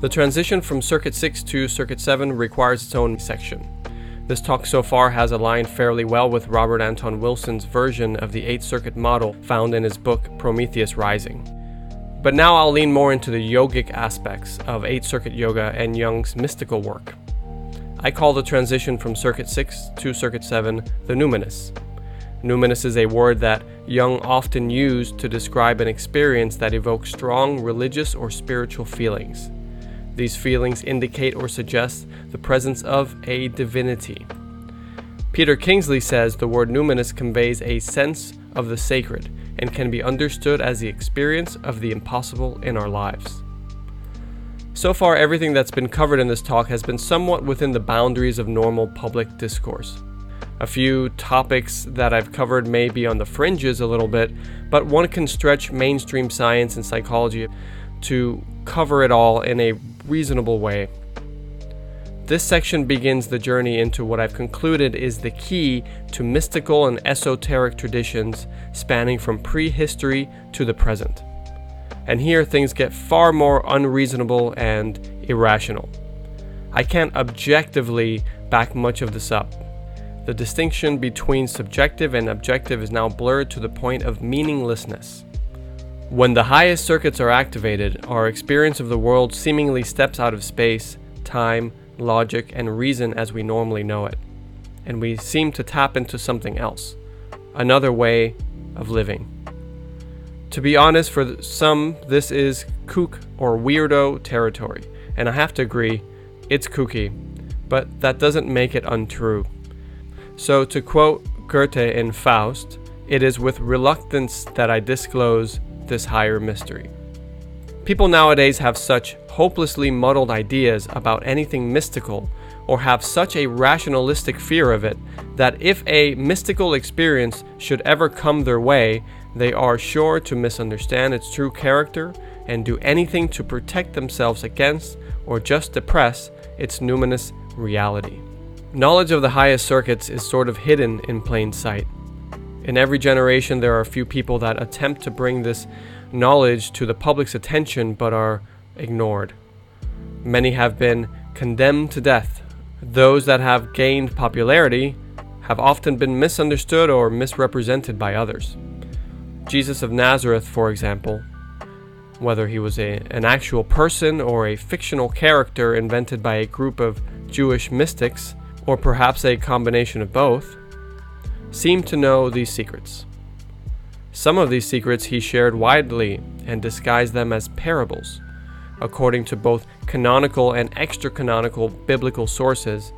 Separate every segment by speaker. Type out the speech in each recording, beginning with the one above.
Speaker 1: The transition from Circuit 6 to Circuit 7 requires its own section. This talk so far has aligned fairly well with Robert Anton Wilson's version of the 8 circuit model found in his book Prometheus Rising. But now I'll lean more into the yogic aspects of 8 circuit yoga and Jung's mystical work. I call the transition from Circuit 6 to Circuit 7 the numinous. Numinous is a word that Jung often used to describe an experience that evokes strong religious or spiritual feelings. These feelings indicate or suggest the presence of a divinity. Peter Kingsley says the word numinous conveys a sense of the sacred and can be understood as the experience of the impossible in our lives. So far, everything that's been covered in this talk has been somewhat within the boundaries of normal public discourse. A few topics that I've covered may be on the fringes a little bit, but one can stretch mainstream science and psychology to cover it all in a reasonable way. This section begins the journey into what I've concluded is the key to mystical and esoteric traditions spanning from prehistory to the present. And here things get far more unreasonable and irrational. I can't objectively back much of this up. The distinction between subjective and objective is now blurred to the point of meaninglessness. When the highest circuits are activated, our experience of the world seemingly steps out of space, time, logic, and reason as we normally know it, and we seem to tap into something else, another way of living. To be honest, for some, this is kook or weirdo territory, and I have to agree, it's kooky, but that doesn't make it untrue. So, to quote Goethe in Faust, it is with reluctance that I disclose this higher mystery. People nowadays have such hopelessly muddled ideas about anything mystical or have such a rationalistic fear of it that if a mystical experience should ever come their way, they are sure to misunderstand its true character and do anything to protect themselves against or just depress its numinous reality. Knowledge of the highest circuits is sort of hidden in plain sight. In every generation, there are a few people that attempt to bring this knowledge to the public's attention but are ignored. Many have been condemned to death. Those that have gained popularity have often been misunderstood or misrepresented by others. Jesus of Nazareth, for example, whether he was a, an actual person or a fictional character invented by a group of Jewish mystics, or perhaps a combination of both, seemed to know these secrets. Some of these secrets he shared widely and disguised them as parables. According to both canonical and extra canonical biblical sources,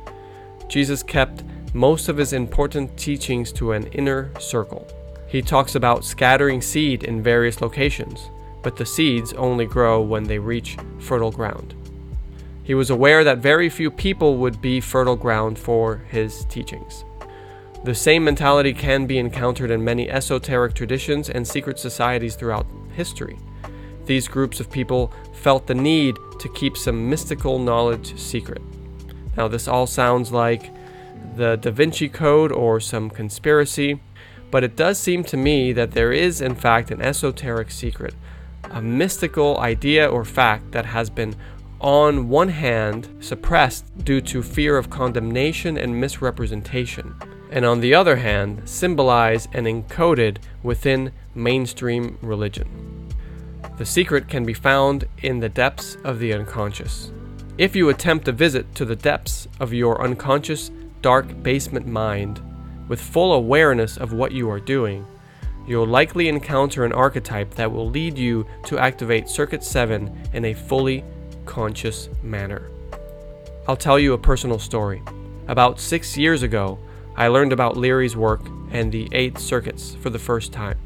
Speaker 1: Jesus kept most of his important teachings to an inner circle. He talks about scattering seed in various locations, but the seeds only grow when they reach fertile ground. He was aware that very few people would be fertile ground for his teachings. The same mentality can be encountered in many esoteric traditions and secret societies throughout history. These groups of people felt the need to keep some mystical knowledge secret. Now, this all sounds like the Da Vinci Code or some conspiracy, but it does seem to me that there is, in fact, an esoteric secret, a mystical idea or fact that has been, on one hand, suppressed due to fear of condemnation and misrepresentation and on the other hand, symbolize and encoded within mainstream religion. The secret can be found in the depths of the unconscious. If you attempt a visit to the depths of your unconscious, dark basement mind with full awareness of what you are doing, you'll likely encounter an archetype that will lead you to activate Circuit 7 in a fully conscious manner. I'll tell you a personal story. About six years ago, I learned about Leary's work and the eight circuits for the first time.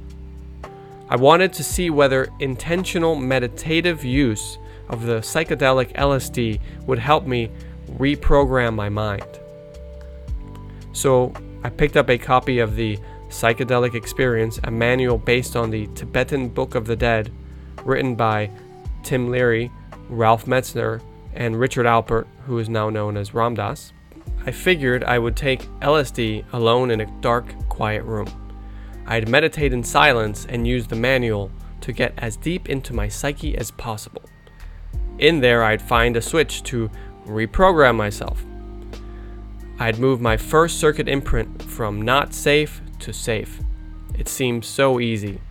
Speaker 1: I wanted to see whether intentional meditative use of the psychedelic LSD would help me reprogram my mind. So I picked up a copy of the Psychedelic Experience, a manual based on the Tibetan Book of the Dead, written by Tim Leary, Ralph Metzner, and Richard Alpert, who is now known as Ram Dass. I figured I would take LSD alone in a dark, quiet room. I'd meditate in silence and use the manual to get as deep into my psyche as possible. In there, I'd find a switch to reprogram myself. I'd move my first circuit imprint from not safe to safe. It seemed so easy.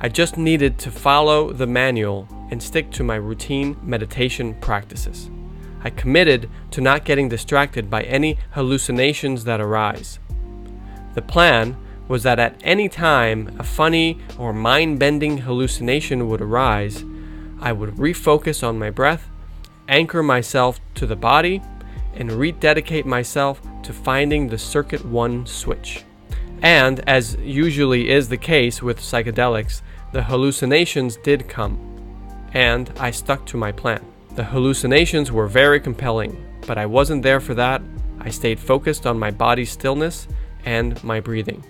Speaker 1: I just needed to follow the manual and stick to my routine meditation practices. I committed to not getting distracted by any hallucinations that arise. The plan was that at any time a funny or mind bending hallucination would arise, I would refocus on my breath, anchor myself to the body, and rededicate myself to finding the Circuit 1 switch. And, as usually is the case with psychedelics, the hallucinations did come, and I stuck to my plan. The hallucinations were very compelling, but I wasn't there for that. I stayed focused on my body's stillness and my breathing.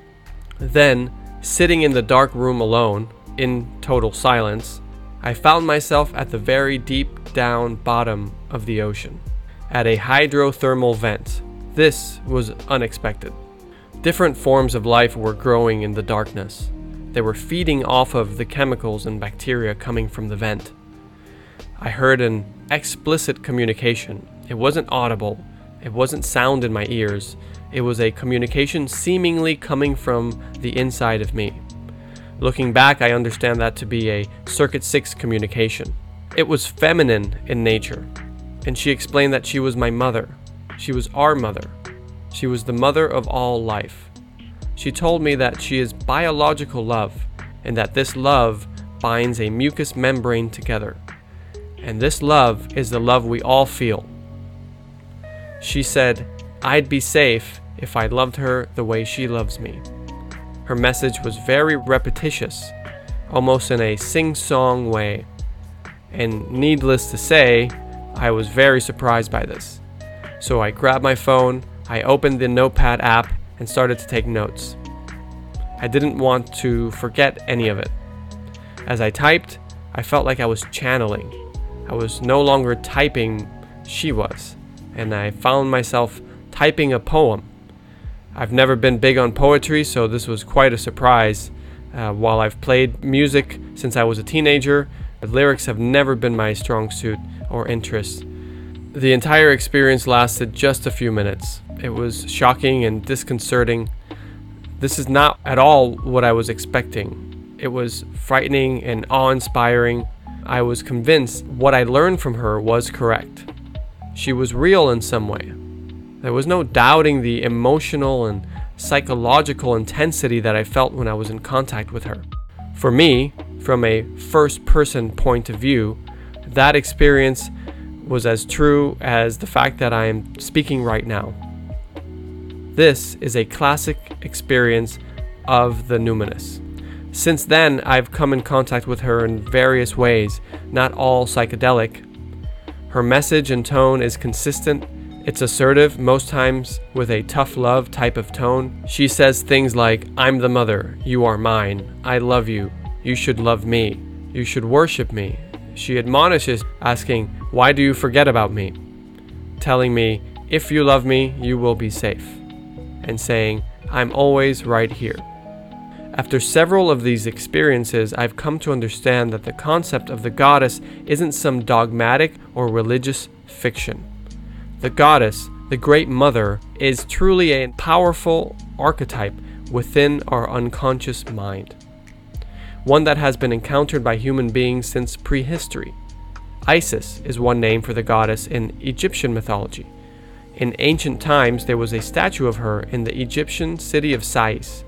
Speaker 1: Then, sitting in the dark room alone, in total silence, I found myself at the very deep down bottom of the ocean, at a hydrothermal vent. This was unexpected. Different forms of life were growing in the darkness. They were feeding off of the chemicals and bacteria coming from the vent. I heard an explicit communication. It wasn't audible, it wasn't sound in my ears, it was a communication seemingly coming from the inside of me. Looking back, I understand that to be a Circuit 6 communication. It was feminine in nature, and she explained that she was my mother. She was our mother. She was the mother of all life. She told me that she is biological love, and that this love binds a mucous membrane together. And this love is the love we all feel. She said, I'd be safe if I loved her the way she loves me. Her message was very repetitious, almost in a sing song way. And needless to say, I was very surprised by this. So I grabbed my phone, I opened the Notepad app, and started to take notes. I didn't want to forget any of it. As I typed, I felt like I was channeling. I was no longer typing, she was, and I found myself typing a poem. I've never been big on poetry, so this was quite a surprise. Uh, while I've played music since I was a teenager, lyrics have never been my strong suit or interest. The entire experience lasted just a few minutes. It was shocking and disconcerting. This is not at all what I was expecting. It was frightening and awe inspiring. I was convinced what I learned from her was correct. She was real in some way. There was no doubting the emotional and psychological intensity that I felt when I was in contact with her. For me, from a first person point of view, that experience was as true as the fact that I am speaking right now. This is a classic experience of the numinous. Since then, I've come in contact with her in various ways, not all psychedelic. Her message and tone is consistent it's assertive, most times with a tough love type of tone. She says things like, I'm the mother, you are mine, I love you, you should love me, you should worship me. She admonishes, asking, Why do you forget about me? Telling me, If you love me, you will be safe. And saying, I'm always right here. After several of these experiences, I've come to understand that the concept of the goddess isn't some dogmatic or religious fiction. The goddess, the Great Mother, is truly a powerful archetype within our unconscious mind, one that has been encountered by human beings since prehistory. Isis is one name for the goddess in Egyptian mythology. In ancient times, there was a statue of her in the Egyptian city of Sais.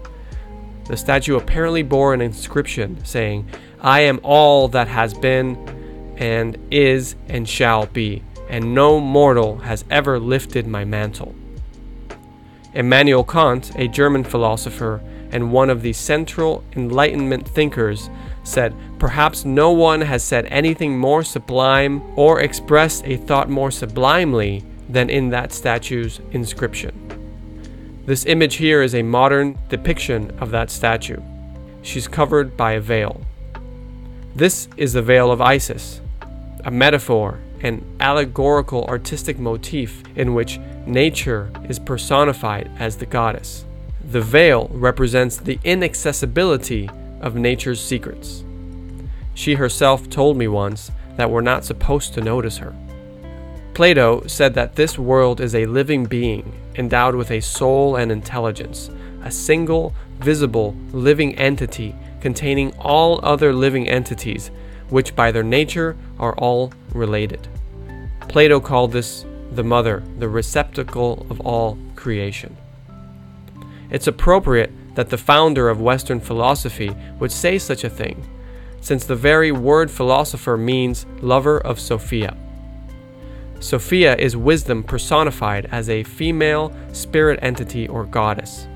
Speaker 1: The statue apparently bore an inscription saying, I am all that has been, and is, and shall be and no mortal has ever lifted my mantle. Immanuel Kant, a German philosopher and one of the central Enlightenment thinkers, said, Perhaps no one has said anything more sublime or expressed a thought more sublimely than in that statue's inscription. This image here is a modern depiction of that statue. She's covered by a veil. This is the veil of Isis, a metaphor an allegorical artistic motif in which nature is personified as the goddess. The veil represents the inaccessibility of nature's secrets. She herself told me once that we're not supposed to notice her. Plato said that this world is a living being endowed with a soul and intelligence, a single, visible, living entity containing all other living entities, which by their nature are all related. Plato called this the mother, the receptacle of all creation. It's appropriate that the founder of Western philosophy would say such a thing, since the very word philosopher means lover of Sophia. Sophia is wisdom personified as a female spirit entity or goddess.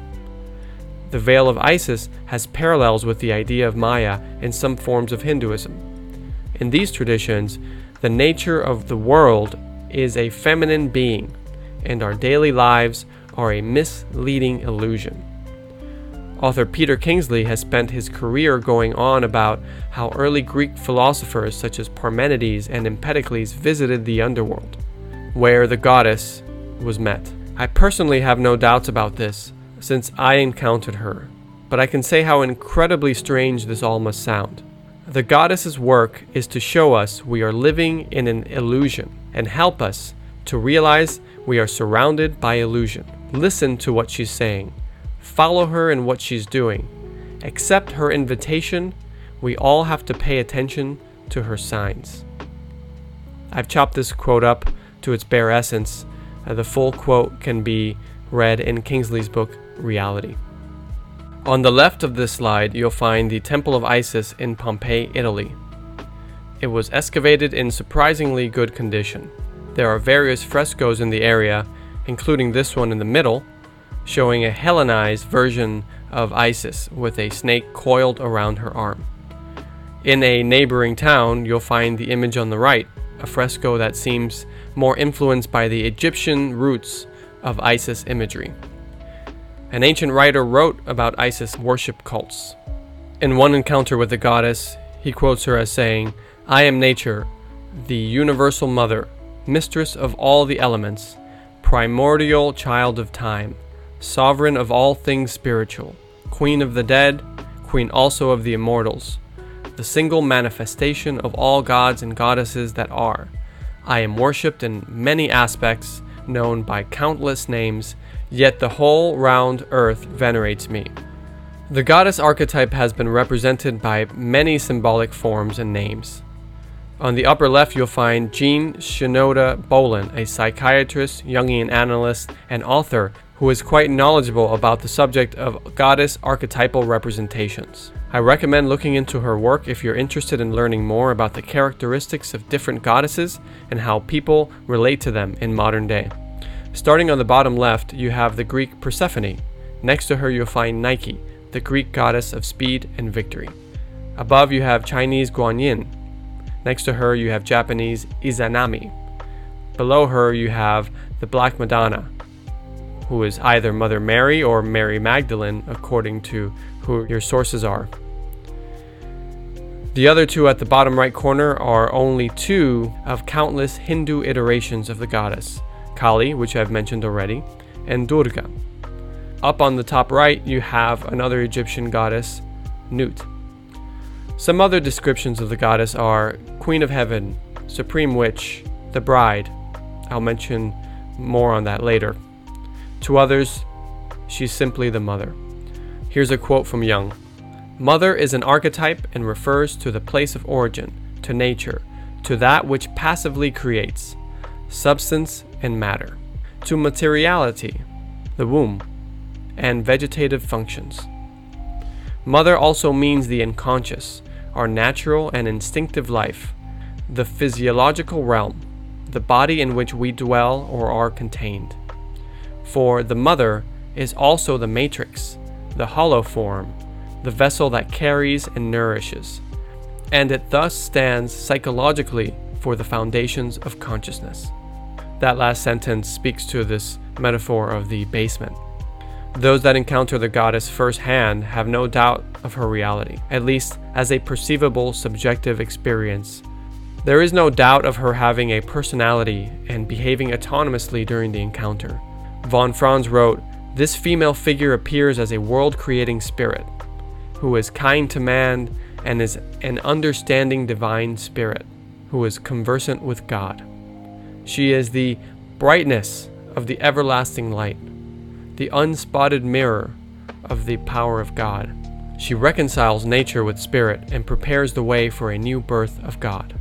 Speaker 1: The veil of Isis has parallels with the idea of Maya in some forms of Hinduism. In these traditions, the nature of the world is a feminine being, and our daily lives are a misleading illusion. Author Peter Kingsley has spent his career going on about how early Greek philosophers such as Parmenides and Empedocles visited the underworld, where the goddess was met. I personally have no doubts about this, since I encountered her, but I can say how incredibly strange this all must sound. The goddess's work is to show us we are living in an illusion and help us to realize we are surrounded by illusion. Listen to what she's saying, follow her in what she's doing, accept her invitation. We all have to pay attention to her signs. I've chopped this quote up to its bare essence. Uh, the full quote can be read in Kingsley's book, reality. On the left of this slide, you'll find the Temple of Isis in Pompeii, Italy. It was excavated in surprisingly good condition. There are various frescoes in the area, including this one in the middle, showing a Hellenized version of Isis with a snake coiled around her arm. In a neighboring town, you'll find the image on the right, a fresco that seems more influenced by the Egyptian roots of Isis imagery. An ancient writer wrote about Isis worship cults. In one encounter with the goddess, he quotes her as saying, I am nature, the universal mother, mistress of all the elements, primordial child of time, sovereign of all things spiritual, queen of the dead, queen also of the immortals, the single manifestation of all gods and goddesses that are. I am worshipped in many aspects, known by countless names, yet the whole round earth venerates me. The goddess archetype has been represented by many symbolic forms and names. On the upper left, you'll find Jean Shinoda Bolen, a psychiatrist, Jungian analyst, and author who is quite knowledgeable about the subject of goddess archetypal representations. I recommend looking into her work if you're interested in learning more about the characteristics of different goddesses and how people relate to them in modern day. Starting on the bottom left, you have the Greek Persephone. Next to her, you'll find Nike, the Greek goddess of speed and victory. Above, you have Chinese Guanyin. Next to her, you have Japanese Izanami. Below her, you have the Black Madonna, who is either Mother Mary or Mary Magdalene, according to who your sources are. The other two at the bottom right corner are only two of countless Hindu iterations of the goddess. Kali, which I've mentioned already, and Durga. Up on the top right, you have another Egyptian goddess, Nut. Some other descriptions of the goddess are Queen of Heaven, Supreme Witch, the Bride. I'll mention more on that later. To others, she's simply the mother. Here's a quote from Jung Mother is an archetype and refers to the place of origin, to nature, to that which passively creates substance and matter, to materiality, the womb, and vegetative functions. Mother also means the unconscious, our natural and instinctive life, the physiological realm, the body in which we dwell or are contained. For the mother is also the matrix, the hollow form, the vessel that carries and nourishes, and it thus stands psychologically for the foundations of consciousness. That last sentence speaks to this metaphor of the basement. Those that encounter the goddess firsthand have no doubt of her reality, at least as a perceivable subjective experience. There is no doubt of her having a personality and behaving autonomously during the encounter. Von Franz wrote, This female figure appears as a world creating spirit, who is kind to man and is an understanding divine spirit. who is conversant with God. She is the brightness of the everlasting light, the unspotted mirror of the power of God. She reconciles nature with spirit and prepares the way for a new birth of God.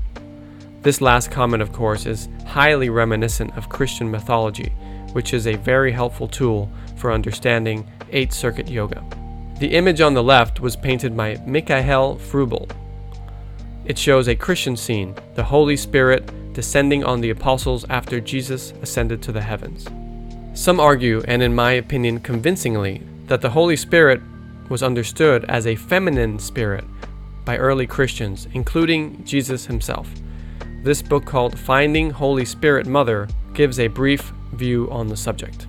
Speaker 1: This last comment, of course, is highly reminiscent of Christian mythology, which is a very helpful tool for understanding 8 Circuit Yoga. The image on the left was painted by Michael Vrubel. It shows a Christian scene, the Holy Spirit descending on the apostles after Jesus ascended to the heavens. Some argue, and in my opinion convincingly, that the Holy Spirit was understood as a feminine spirit by early Christians, including Jesus himself. This book, called Finding Holy Spirit Mother, gives a brief view on the subject.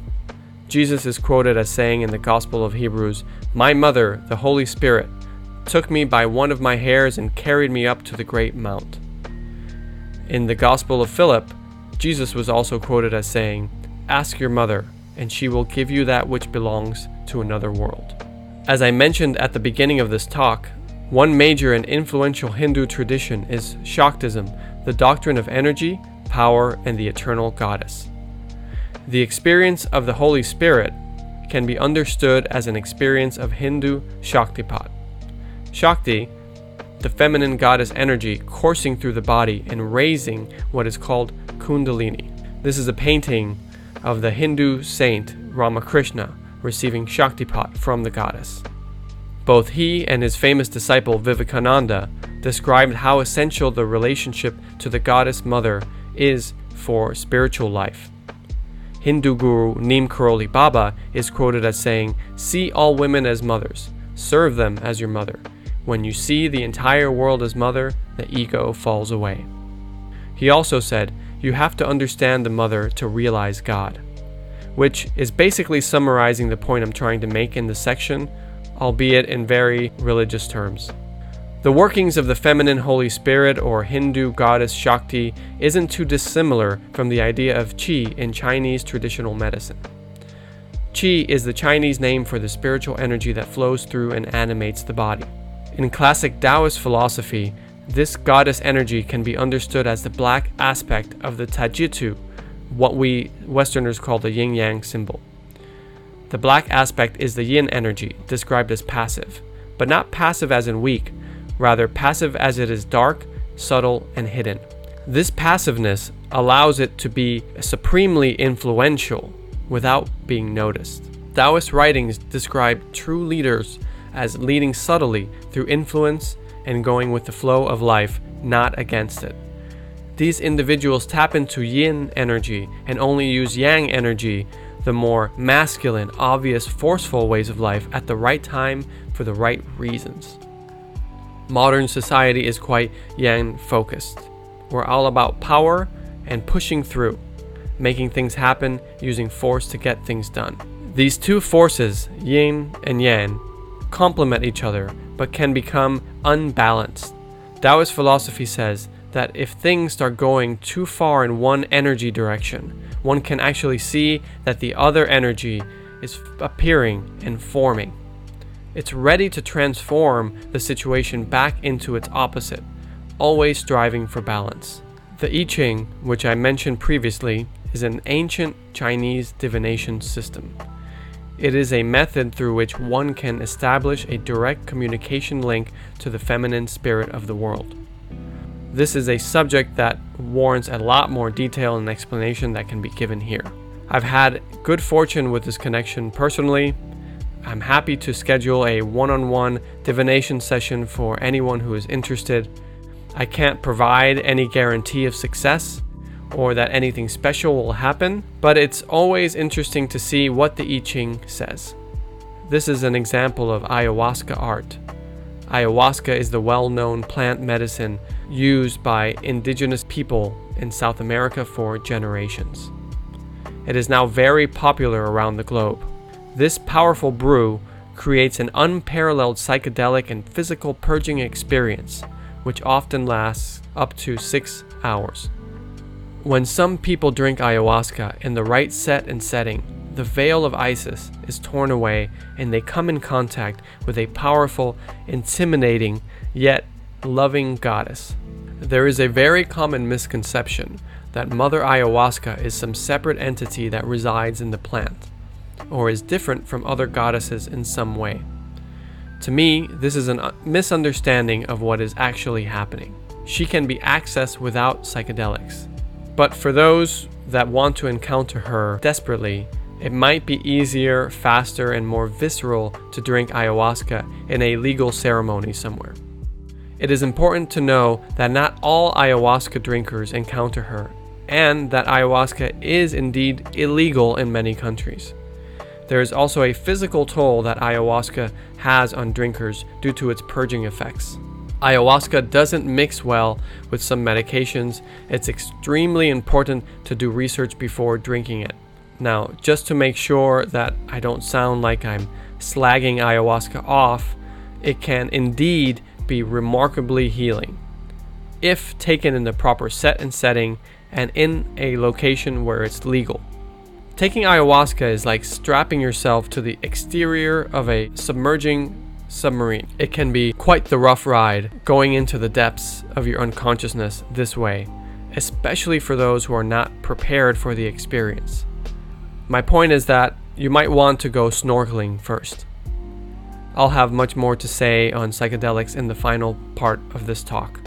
Speaker 1: Jesus is quoted as saying in the Gospel of Hebrews, My mother, the Holy Spirit, took me by one of my hairs and carried me up to the great mount. In the Gospel of Philip, Jesus was also quoted as saying, Ask your mother, and she will give you that which belongs to another world. As I mentioned at the beginning of this talk, one major and influential Hindu tradition is Shaktism, the doctrine of energy, power, and the eternal goddess. The experience of the Holy Spirit can be understood as an experience of Hindu Shaktipat. Shakti, the feminine goddess energy coursing through the body and raising what is called Kundalini. This is a painting of the Hindu saint Ramakrishna receiving Shaktipat from the goddess. Both he and his famous disciple Vivekananda described how essential the relationship to the goddess mother is for spiritual life. Hindu guru Neem Karoli Baba is quoted as saying, See all women as mothers, serve them as your mother. When you see the entire world as mother, the ego falls away. He also said, You have to understand the mother to realize God, which is basically summarizing the point I'm trying to make in the section, albeit in very religious terms. The workings of the feminine Holy Spirit or Hindu goddess Shakti isn't too dissimilar from the idea of Qi in Chinese traditional medicine. Qi is the Chinese name for the spiritual energy that flows through and animates the body. In classic Taoist philosophy, this goddess energy can be understood as the black aspect of the Taijitu, what we Westerners call the yin yang symbol. The black aspect is the yin energy, described as passive, but not passive as in weak, rather passive as it is dark, subtle, and hidden. This passiveness allows it to be supremely influential without being noticed. Taoist writings describe true leaders as leading subtly through influence and going with the flow of life, not against it. These individuals tap into yin energy and only use yang energy, the more masculine, obvious, forceful ways of life at the right time for the right reasons. Modern society is quite yang focused. We're all about power and pushing through, making things happen using force to get things done. These two forces, yin and yang, complement each other but can become unbalanced. Taoist philosophy says that if things start going too far in one energy direction, one can actually see that the other energy is appearing and forming. It's ready to transform the situation back into its opposite, always striving for balance. The I Ching, which I mentioned previously, is an ancient Chinese divination system. It is a method through which one can establish a direct communication link to the feminine spirit of the world. This is a subject that warrants a lot more detail and explanation that can be given here. I've had good fortune with this connection personally, I'm happy to schedule a one on one divination session for anyone who is interested. I can't provide any guarantee of success or that anything special will happen, but it's always interesting to see what the I Ching says. This is an example of ayahuasca art. Ayahuasca is the well known plant medicine used by indigenous people in South America for generations. It is now very popular around the globe. This powerful brew creates an unparalleled psychedelic and physical purging experience, which often lasts up to six hours. When some people drink ayahuasca in the right set and setting, the veil of Isis is torn away and they come in contact with a powerful, intimidating, yet loving goddess. There is a very common misconception that Mother Ayahuasca is some separate entity that resides in the plant, or is different from other goddesses in some way. To me, this is a uh, misunderstanding of what is actually happening. She can be accessed without psychedelics. But for those that want to encounter her desperately, it might be easier, faster, and more visceral to drink ayahuasca in a legal ceremony somewhere. It is important to know that not all ayahuasca drinkers encounter her, and that ayahuasca is indeed illegal in many countries. There is also a physical toll that ayahuasca has on drinkers due to its purging effects. Ayahuasca doesn't mix well with some medications. It's extremely important to do research before drinking it. Now, just to make sure that I don't sound like I'm slagging ayahuasca off, it can indeed be remarkably healing if taken in the proper set and setting and in a location where it's legal. Taking ayahuasca is like strapping yourself to the exterior of a submerging submarine. It can be quite the rough ride going into the depths of your unconsciousness this way, especially for those who are not prepared for the experience. My point is that you might want to go snorkeling first. I'll have much more to say on psychedelics in the final part of this talk.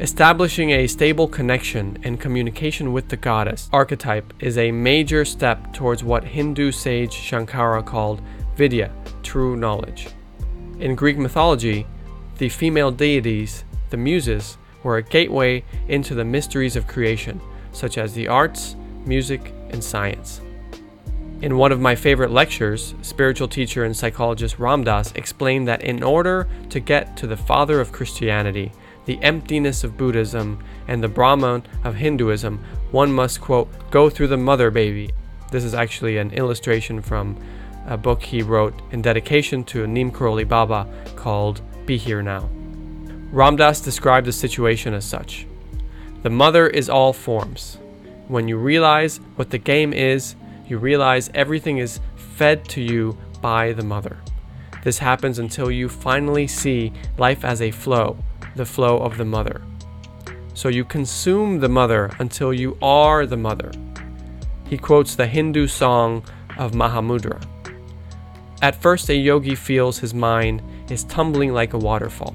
Speaker 1: Establishing a stable connection and communication with the goddess archetype is a major step towards what Hindu sage Shankara called Vidya, true knowledge. In Greek mythology, the female deities, the muses, were a gateway into the mysteries of creation, such as the arts, music, and science. In one of my favorite lectures, spiritual teacher and psychologist Ram Dass explained that in order to get to the father of Christianity, the emptiness of Buddhism, and the Brahman of Hinduism, one must, quote, go through the mother baby. This is actually an illustration from a book he wrote in dedication to Neem Karoli Baba called Be Here Now. Ram Dass described the situation as such The mother is all forms. When you realize what the game is, you realize everything is fed to you by the mother. This happens until you finally see life as a flow, the flow of the mother. So you consume the mother until you are the mother. He quotes the Hindu song of Mahamudra. At first, a yogi feels his mind is tumbling like a waterfall.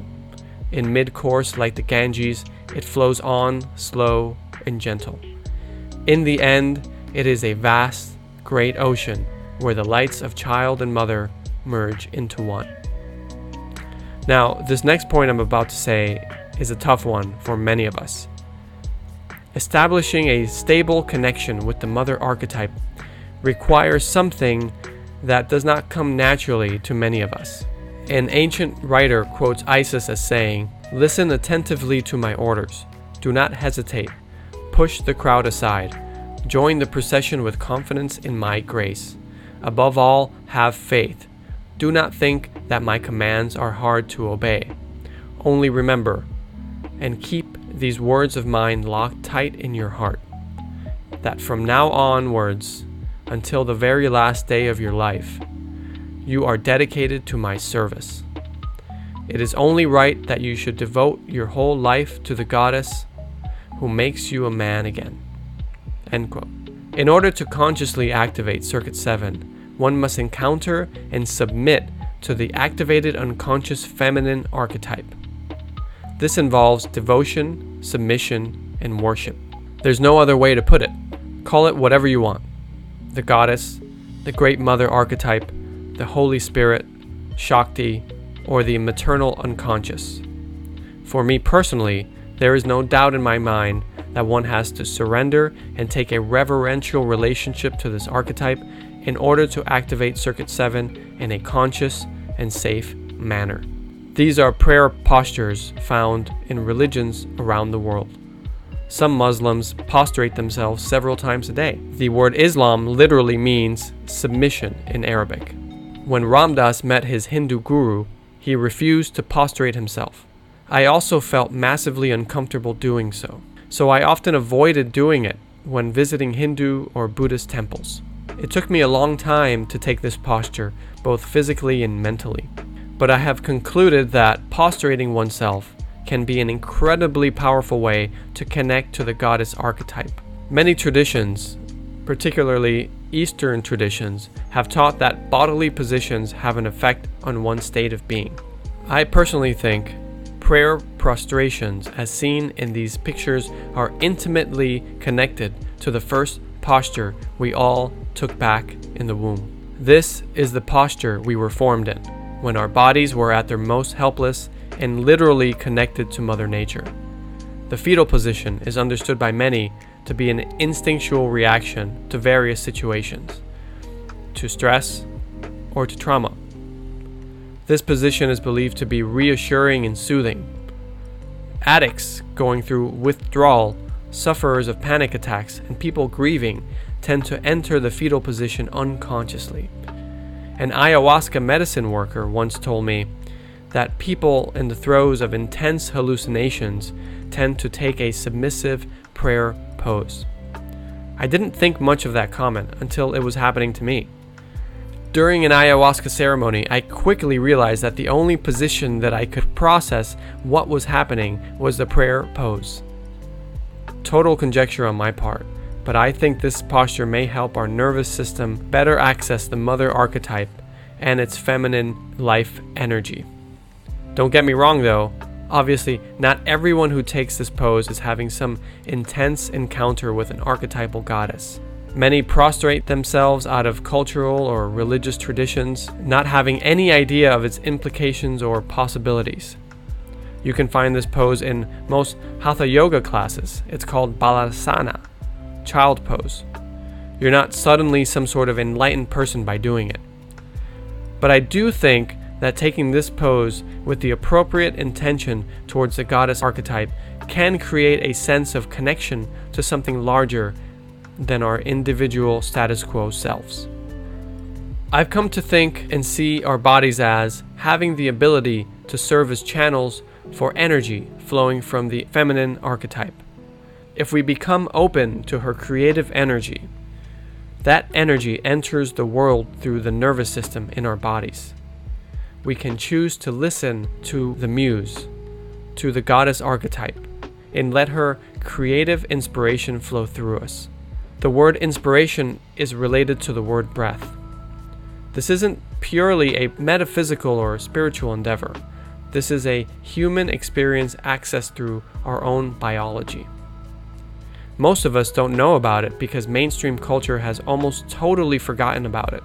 Speaker 1: In mid course, like the Ganges, it flows on, slow and gentle. In the end, it is a vast, great ocean where the lights of child and mother merge into one. Now, this next point I'm about to say is a tough one for many of us. Establishing a stable connection with the mother archetype requires something that does not come naturally to many of us. An ancient writer quotes Isis as saying, Listen attentively to my orders. Do not hesitate. Push the crowd aside. Join the procession with confidence in my grace. Above all, have faith. Do not think that my commands are hard to obey. Only remember and keep these words of mine locked tight in your heart that from now onwards, until the very last day of your life, you are dedicated to my service. It is only right that you should devote your whole life to the goddess who makes you a man again. In order to consciously activate Circuit 7, one must encounter and submit to the activated unconscious feminine archetype. This involves devotion, submission, and worship. There's no other way to put it. Call it whatever you want the goddess, the great mother archetype, the Holy Spirit, Shakti, or the maternal unconscious. For me personally, there is no doubt in my mind that one has to surrender and take a reverential relationship to this archetype in order to activate Circuit 7 in a conscious and safe manner. These are prayer postures found in religions around the world. Some Muslims prostrate themselves several times a day. The word Islam literally means submission in Arabic. When Ram Dass met his Hindu guru, he refused to prostrate himself. I also felt massively uncomfortable doing so, so I often avoided doing it when visiting Hindu or Buddhist temples. It took me a long time to take this posture, both physically and mentally. But I have concluded that postrating oneself can be an incredibly powerful way to connect to the goddess archetype. Many traditions, particularly Eastern traditions, have taught that bodily positions have an effect on one's state of being. I personally think prayer prostrations, as seen in these pictures, are intimately connected to the first posture we all took back in the womb. This is the posture we were formed in, when our bodies were at their most helpless and literally connected to Mother Nature. The fetal position is understood by many to be an instinctual reaction to various situations, to stress, or to trauma. This position is believed to be reassuring and soothing. Addicts going through withdrawal, sufferers of panic attacks, and people grieving tend to enter the fetal position unconsciously. An ayahuasca medicine worker once told me that people in the throes of intense hallucinations tend to take a submissive prayer pose. I didn't think much of that comment until it was happening to me. During an ayahuasca ceremony, I quickly realized that the only position that I could process what was happening was the prayer pose. Total conjecture on my part, but I think this posture may help our nervous system better access the mother archetype and its feminine life energy. Don't get me wrong though, obviously, not everyone who takes this pose is having some intense encounter with an archetypal goddess. Many prostrate themselves out of cultural or religious traditions, not having any idea of its implications or possibilities. You can find this pose in most Hatha Yoga classes. It's called Balasana, child pose. You're not suddenly some sort of enlightened person by doing it. But I do think that taking this pose with the appropriate intention towards the goddess archetype can create a sense of connection to something larger than our individual status quo selves. I've come to think and see our bodies as having the ability to serve as channels for energy flowing from the feminine archetype. If we become open to her creative energy, that energy enters the world through the nervous system in our bodies we can choose to listen to the muse, to the goddess archetype, and let her creative inspiration flow through us. The word inspiration is related to the word breath. This isn't purely a metaphysical or spiritual endeavor. This is a human experience accessed through our own biology. Most of us don't know about it because mainstream culture has almost totally forgotten about it.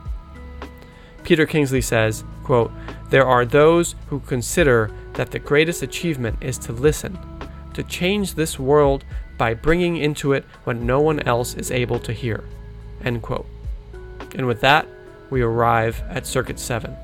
Speaker 1: Peter Kingsley says, quote, There are those who consider that the greatest achievement is to listen, to change this world by bringing into it what no one else is able to hear. End quote. And with that, we arrive at Circuit 7.